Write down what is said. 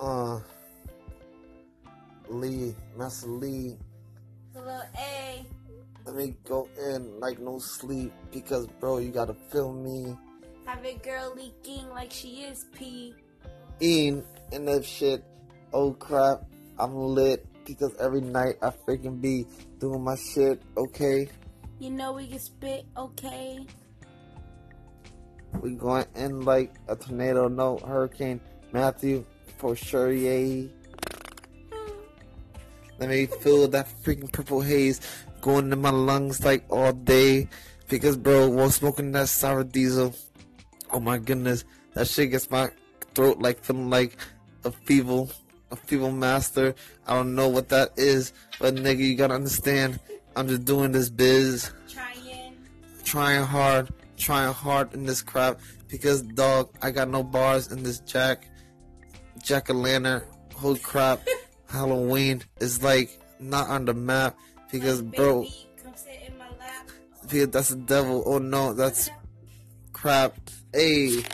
uh, Lee, Master Lee. Little A. Let me go in like no sleep because, bro, you gotta feel me. Have a girl leaking like she is pee. In and that shit. Oh crap, I'm lit because every night I freaking be doing my shit. Okay, You know we can spit, okay? we going in like a tornado. No hurricane. Matthew, for sure, yay. Let me feel that freaking purple haze going to my lungs like all day. Because, bro, while smoking that sour diesel, oh my goodness, that shit gets my throat like feeling like a feeble, a feeble master. I don't know what that is, but nigga, you gotta understand. I'm just doing this biz, Trying. trying hard, trying hard in this crap. Because, dog, I got no bars in this jack, jack o' lantern. Holy crap, Halloween is like not on the map. Because, bro, Baby, come sit in my lap. because that's the devil. Oh no, that's crap. Hey,